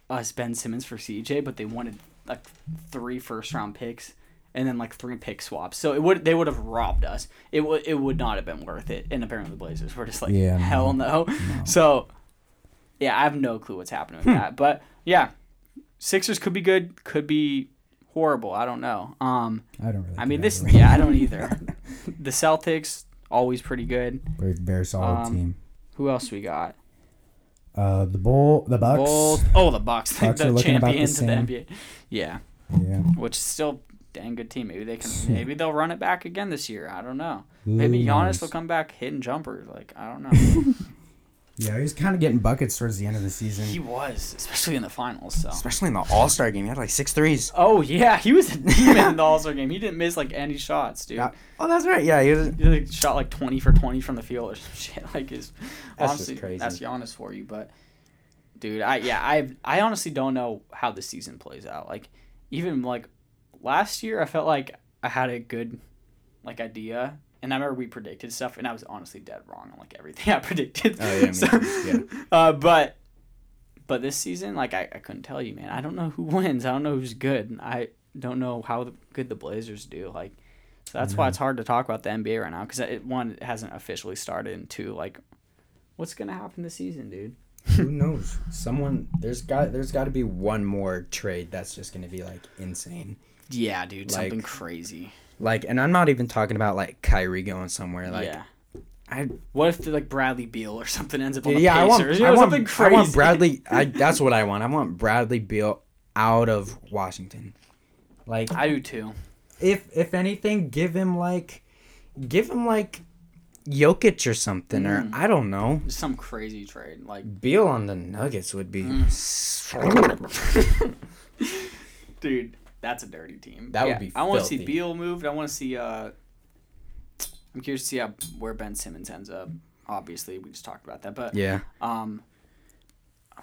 us Ben Simmons for CJ, but they wanted like three first round picks and then like three pick swaps. So it would they would have robbed us. It would it would not have been worth it. And apparently the Blazers were just like Yeah, no. hell no. [laughs] So yeah, I have no clue what's happening with that. But yeah, Sixers could be good, could be horrible. I don't know. Um, I don't really. I mean this. Yeah, I don't either. [laughs] the Celtics always pretty good. Very, very solid Um, team. Who else we got? Uh, the bull, the Bucks. Bulls. Oh, the Bucks, [laughs] Bucks are the looking about the champions of the same. NBA. Yeah, Yeah. which is still dang good team. Maybe they can. [laughs] Maybe they'll run it back again this year. I don't know. Maybe Who Giannis knows? will come back hitting jumpers. Like I don't know. [laughs] Yeah, he was kind of getting buckets towards the end of the season, he was, especially in the finals. So. especially in the All Star game. He had like six threes. Oh yeah, he was a [laughs] demon in the All Star game. He didn't miss like any shots, dude. Yeah. Oh, that's right. Yeah, he was. He like, shot like twenty for twenty from the field or some shit. Like is That's honestly just crazy. that's Giannis for you. But dude, I yeah I I honestly don't know how the season plays out. Like even like last year, I felt like I had a good like idea and I remember we predicted stuff, and I was honestly dead wrong on like everything [laughs] I predicted. Oh, yeah, So- yeah. [laughs] Uh, but but this season, like I, I couldn't tell you, man. I don't know who [laughs] wins. I don't know who's good. I don't know how the, good the Blazers do. Like, so that's why it's hard to talk about the NBA right now because it one it hasn't officially started, and two, like, what's gonna happen this season, dude? Who knows? Someone there's got there's got to be one more trade that's just gonna be like insane. Yeah, dude, Like- something crazy. Like, and I'm not even talking about like Kyrie going somewhere. Like, yeah. I What if like Bradley Beal or [laughs] something ends up on the yeah, I want, you I want, something I want Bradley. I [laughs] that's what I want. I want Bradley Beal out of Washington. Like, I do too. if if anything, give him like, give him like, Jokic or something, Mm. or I don't know. Some crazy trade. Like, Beal on the Nuggets would be. Mm. [laughs] dude, that's a dirty team. That would be I want to see filthy. Beal moved. I want to see. uh I'm curious to see how where Ben Simmons ends up. Obviously, we just talked about that, but yeah. um,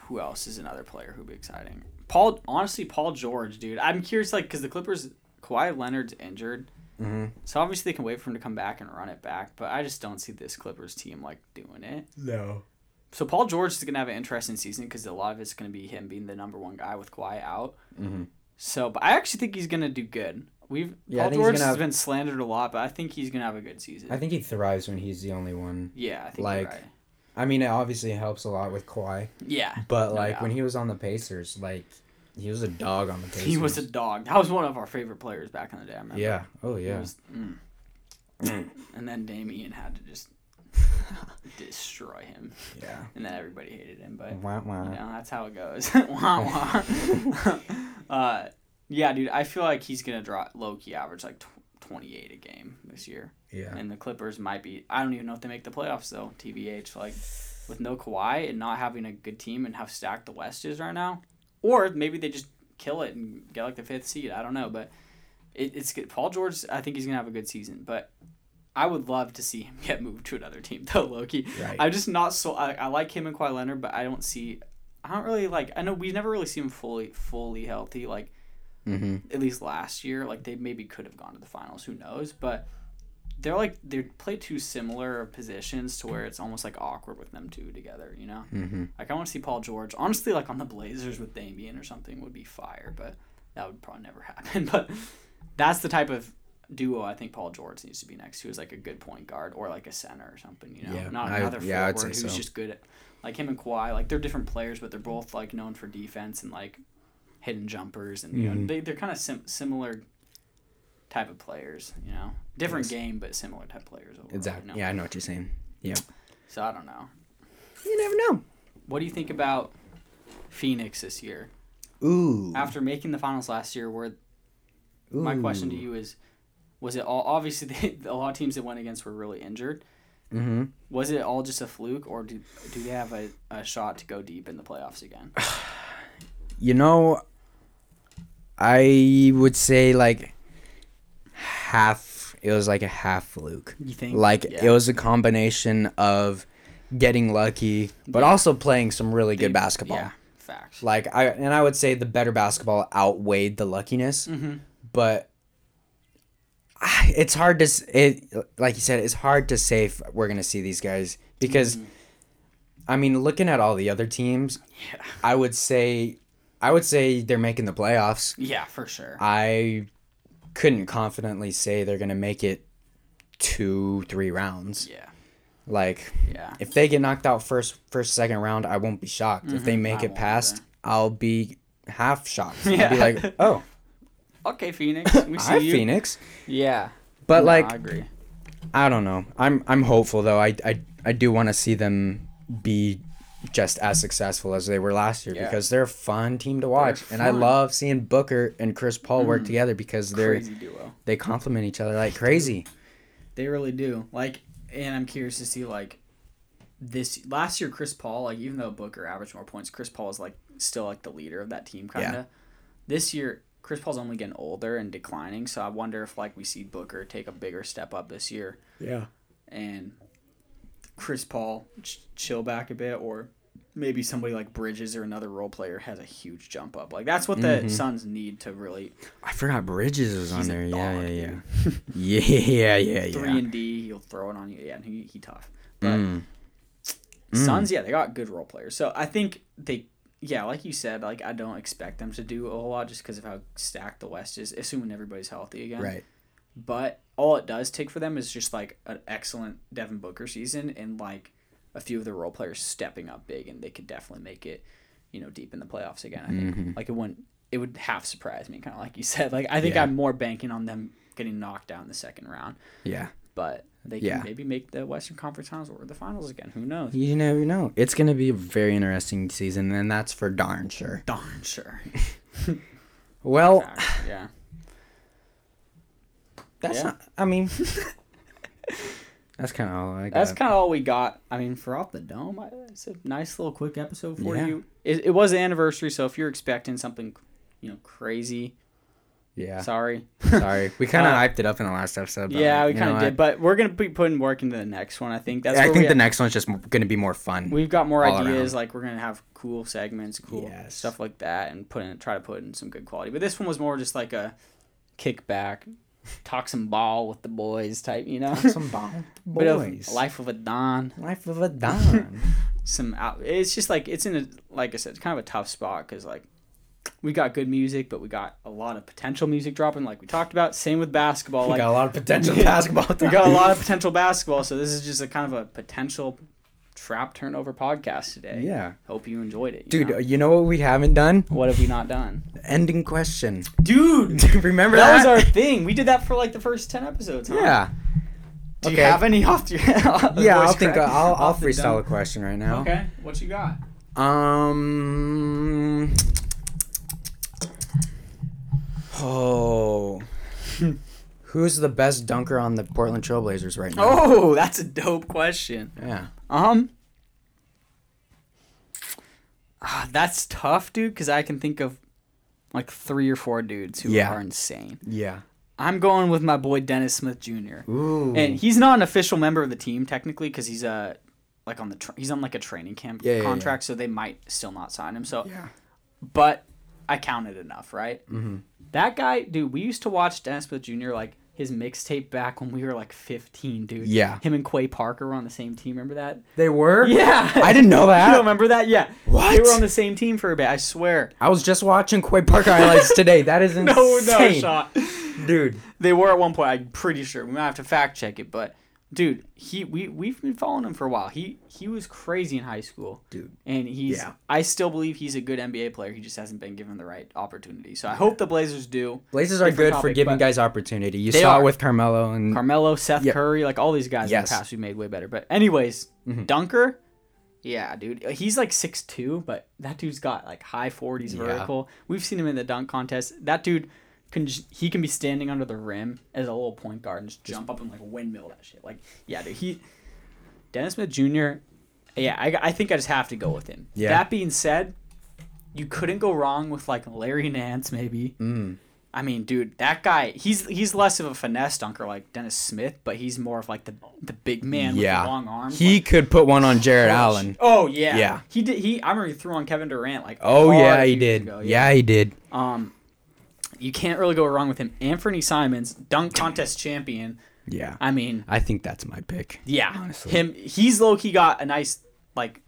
who else is another player who'd be exciting? Paul, honestly, Paul George, dude. I'm curious, like, because the Clippers, Kawhi Leonard's injured, hmm so obviously they can wait for him to come back and run it back. But I just don't see this Clippers team like doing it. No. So Paul George is gonna have an interesting season because a lot of it's gonna be him being the number one guy with Kawhi out. hmm So, but I actually think he's gonna do good. We've Yeah, Paul George has have- been slandered a lot, but I think he's gonna have a good season. I think he thrives when he's the only one. yeah, I think like, right. I mean, it obviously helps a lot with Kawhi, Yeah, but No like doubt. when he was on the Pacers, like he was a dog on the Pacers. [laughs] he was a dog. That was one of our favorite players back in the day. I remember. yeah. Oh yeah. was- mm. [clears throat] and then Damian had to just [laughs] destroy him, yeah. and then everybody hated him. But Wah, wah. You know, that's how it goes. [laughs] wah, wah. [laughs] uh, yeah, dude, I feel like he's gonna draw low key average like tw- twenty eight a game this year, Yeah. and the Clippers might be. I don't even know if they make the playoffs though. Tbh, like with no Kawhi and not having a good team and how stacked the West is right now, or maybe they just kill it and get like the fifth seed. I don't know, but it, it's good. Paul George, I think he's gonna have a good season, but. I would love to see him [laughs] get moved to another team, though, Loki. Right. I'm just not so. I, I like him and Kawhi Leonard, but I don't see. I don't really like. I know we never really see him fully fully healthy. Like mm-hmm. at least last year, like they maybe could have gone to the finals. Who knows? But they're like they play two similar positions to where it's almost like awkward with them two together. You know, Mm-hmm. like I want to see Paul George. Honestly, like on the Blazers with Damian or something would be fire, but that would probably never [laughs] happen. But that's the type of duo I think Paul George needs to be next who's like a good point guard or like a center or something. You know, Yeah, not another I'd forward say who's so. just good at like him and Kawhi. Like they're different players, but they're both like known for defense and like hidden jumpers and you know Mhm. they they're kind of sim- similar type of players. You know, different Yes. game but similar type players. Overall, Exactly. You know? Yeah, I know what you're saying. Yeah. So I don't know. You never know. What do you think about Phoenix this year? Ooh. After making the finals last year, where my question to you is, was it all obviously [laughs] they, a lot of teams that went against were really injured? Mm-hmm. Was it all just a fluke, or do do they have a, a shot to go deep in the playoffs again? [sighs] You know, I would say like half. It was like a half fluke. You think? Like Yeah. it was a combination of getting lucky, but Yeah. also playing some really They- good basketball. Yeah, facts. Like I and I would say the better basketball outweighed the luckiness, Mm-hmm. but [sighs] it's hard to it like you said it's hard to say if we're gonna see these guys because Mhm. I mean looking at all the other teams, Yeah. I would say I would say they're making the playoffs. Yeah, for sure. I couldn't confidently say they're gonna make it two three rounds. yeah, Like yeah. if they get knocked out first first second round, I won't be shocked. If they Mhm. make I it past, either. I'll be half shocked. I'll Yeah. be like, [laughs] oh, Okay, Phoenix. [laughs] We see hi you. Phoenix. Yeah, But No, like I agree. I don't know. I'm I'm hopeful though. I I, I do want to see them be just as successful as they were last year Yeah. because they're a fun team to watch, and I love seeing Booker and Chris Paul work Mm. together because they're Crazy duo. they complement each other like crazy. They really do. Like, and I'm curious to see like this last year. Chris Paul, like, even though Booker averaged more points, Chris Paul is like still like the leader of that team, kind of. This year, Chris Paul's only getting older and declining, so I wonder if like we see Booker take a bigger step up this year Yeah. and Chris Paul ch- chill back a bit, or maybe somebody like Bridges or another role player has a huge jump up. Like that's what the Mhm. Suns need to really I forgot Bridges was on there. Yeah, dog, [laughs] yeah, yeah. yeah, yeah, three yeah. and D. He'll throw it on you. Yeah, he he tough. But Mm. Mm. Suns, yeah, they got good role players. So I think they, yeah, like you said, like I don't expect them to do a whole lot just because of how stacked the West is, assuming everybody's healthy again. Right. But all it does take for them is just like an excellent Devin Booker season and like a few of the role players stepping up big, and they could definitely make it, you know, deep in the playoffs again. I think Mhm. like it wouldn't, it would half surprise me, kind of like you said. Like I think Yeah. I'm more banking on them getting knocked out in the second round, Yeah. but they can Yeah. maybe make the Western Conference Finals or the Finals again. Who knows? You never know. It's gonna be a very interesting season, and that's for darn sure. Darn sure. [laughs] Well, Fact, yeah. that's Yeah. not. I mean, [laughs] that's kind of all I got. That's kind of all we got. I mean, for off the dome, it's a nice little quick episode for Yeah. you. It, it was the anniversary, so if you're expecting something, you know, crazy, yeah. sorry. Sorry, we kind of Uh, hyped it up in the last episode. but, yeah, we kind of what? did, but we're gonna be putting work into the next one. I think that's. I where think the next one's just gonna be more fun. We've got more ideas. around. Like we're gonna have cool segments, cool Yes. stuff like that, and put in try to put in some good quality. But this one was more just like a kickback, talk some ball with the boys type, you know. Some bomb [laughs] Bit boys. life of a don. Life of a don. [laughs] some out. It's just like it's in a like I said, it's kind of a tough spot because like we got good music, but we got a lot of potential music dropping, like we talked about. Same with basketball. we Like got a lot of potential [laughs] basketball. we got a lot of [laughs] potential basketball, so this is just a kind of a potential trap turnover podcast today. Yeah, Hope you enjoyed it, you dude. know? You know what we haven't done? What have we not done, Ending question. dude? [laughs] Remember that was our thing. We did that for like the first ten episodes. Huh? yeah. Do you have any off your? Yeah, I'll think. I'll I'll freestyle a question right now. Okay, what you got? Um. Oh. [laughs] Who's the best dunker on the Portland Trailblazers right now? Oh, that's a dope question. Yeah. Um, ah, that's tough, dude. Because I can think of like three or four dudes who Yeah. are insane. Yeah. I'm going with my boy Dennis Smith Jr. Ooh. and he's not an official member of the team technically because he's a like on the tra- he's on like a training camp Yeah, yeah, yeah. contract, so they might still not sign him. So, yeah. but I counted enough, right? Mm-hmm. That guy, dude. We used to watch Dennis Smith Jr. like his mixtape back when we were like 15, dude. Yeah. Him and Quay Parker were on the same team. Remember that? They were. Yeah. I didn't know [laughs] that. You don't remember that? Yeah. What? They were on the same team for a bit. I swear. I was just watching Quay Parker highlights today. That is insane, [laughs] No, no shot. dude. They were at one point. I'm pretty sure. We might have to fact check it, but dude, he we we've been following him for a while. He he was crazy in high school, Dude. and he's. Yeah. I still believe he's a good NBA player. He just hasn't been given the right opportunity. So I hope the Blazers do. Blazers are good for giving guys opportunity. You saw are. it with Carmelo and Carmelo, Seth Yeah. Curry, like all these guys in the past we made way better. But anyways, Mhm. Dunker, yeah, dude, he's like 6'2", but that dude's got like high forties Yeah. vertical. We've seen him in the dunk contest. That dude can j- he can be standing under the rim as a little point guard and just jump up and like windmill that shit. Like yeah, dude, he Dennis Smith Jr. Yeah, I, I think I just have to go with him. Yeah. That being said, you couldn't go wrong with like Larry Nance maybe. Mm. I mean, dude, that guy, he's he's less of a finesse dunker like Dennis Smith, but he's more of like the the big man Yeah. with the long arms. he like, could put one on Jared push. Allen. Oh yeah. Yeah. He did he I remember he threw on Kevin Durant like Oh yeah, he did. ago, yeah. he did. Um you can't really go wrong with him. Anthony Simons, dunk contest champion. Yeah. I mean, I think that's my pick. yeah. Honestly. Him he's low key got a nice like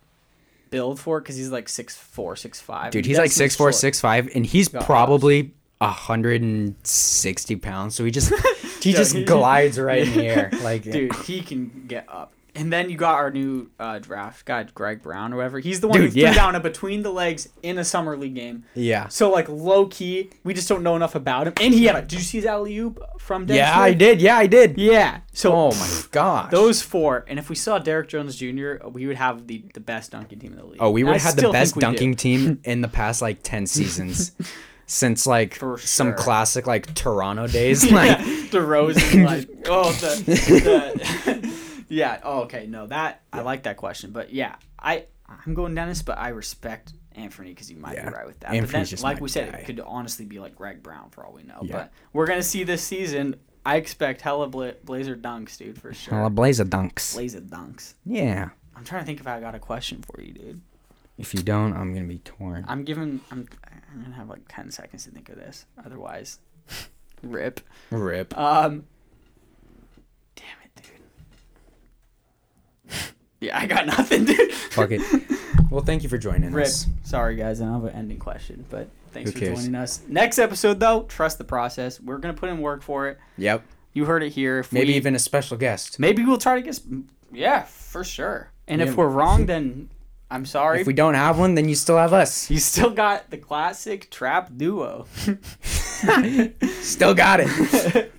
build for it cuz he's like six four, six five. Dude, he's like six four, six five, and he's probably hundred and sixty pounds. So he just [laughs] he just glides right in the air. [laughs] Like Dude, he can get up. And then you got our new uh, draft guy, Greg Brown, or whatever. He's the one Dude, who threw yeah. down a between the legs in a summer league game. Yeah. So like low key, we just don't know enough about him. And he had a. Did you see his alley oop from? Dennis Yeah? I did. Yeah, I did. Yeah. So Oh my gosh. those four, and if we saw Derrick Jones Jr., we would have the, the best dunking team in the league. Oh, we would have had the best think we do. dunking team [laughs] in the past like ten seasons. Since like For some classic like Toronto days. [laughs] yeah, Like [laughs] DeRozan, like oh the, the yeah. Oh, okay, no, that I like that question, but yeah, I I'm going Dennis, but I respect Anthony because he might Yeah, be right with that. but then, like we said, guy. it could honestly be like Greg Brown for all we know. Yeah. But we're gonna see this season. I expect hella bla- Blazer dunks, dude, for sure. Hella a blaze of dunks. Blazer dunks. Yeah. I'm trying to think if I got a question for you, dude. If you don't, I'm gonna be torn. I'm giving. I'm. I'm gonna have like ten seconds to think of this. Otherwise, [laughs] rip. Rip. Um. Damn it, dude. Yeah, I got nothing, dude. Fuck it. [laughs] Well, thank you for joining Rip. us. Sorry, guys. I don't have an ending question, but thanks Who for cares? joining us. Next episode, though, trust the process. We're gonna put in work for it. Yep. You heard it here. If Maybe we, even a special guest. maybe we'll try to get. Yeah, for sure. And Yeah. if we're wrong, [laughs] then I'm sorry. If we don't have one, then you still have us. you still got the classic trap duo. [laughs] Still got it.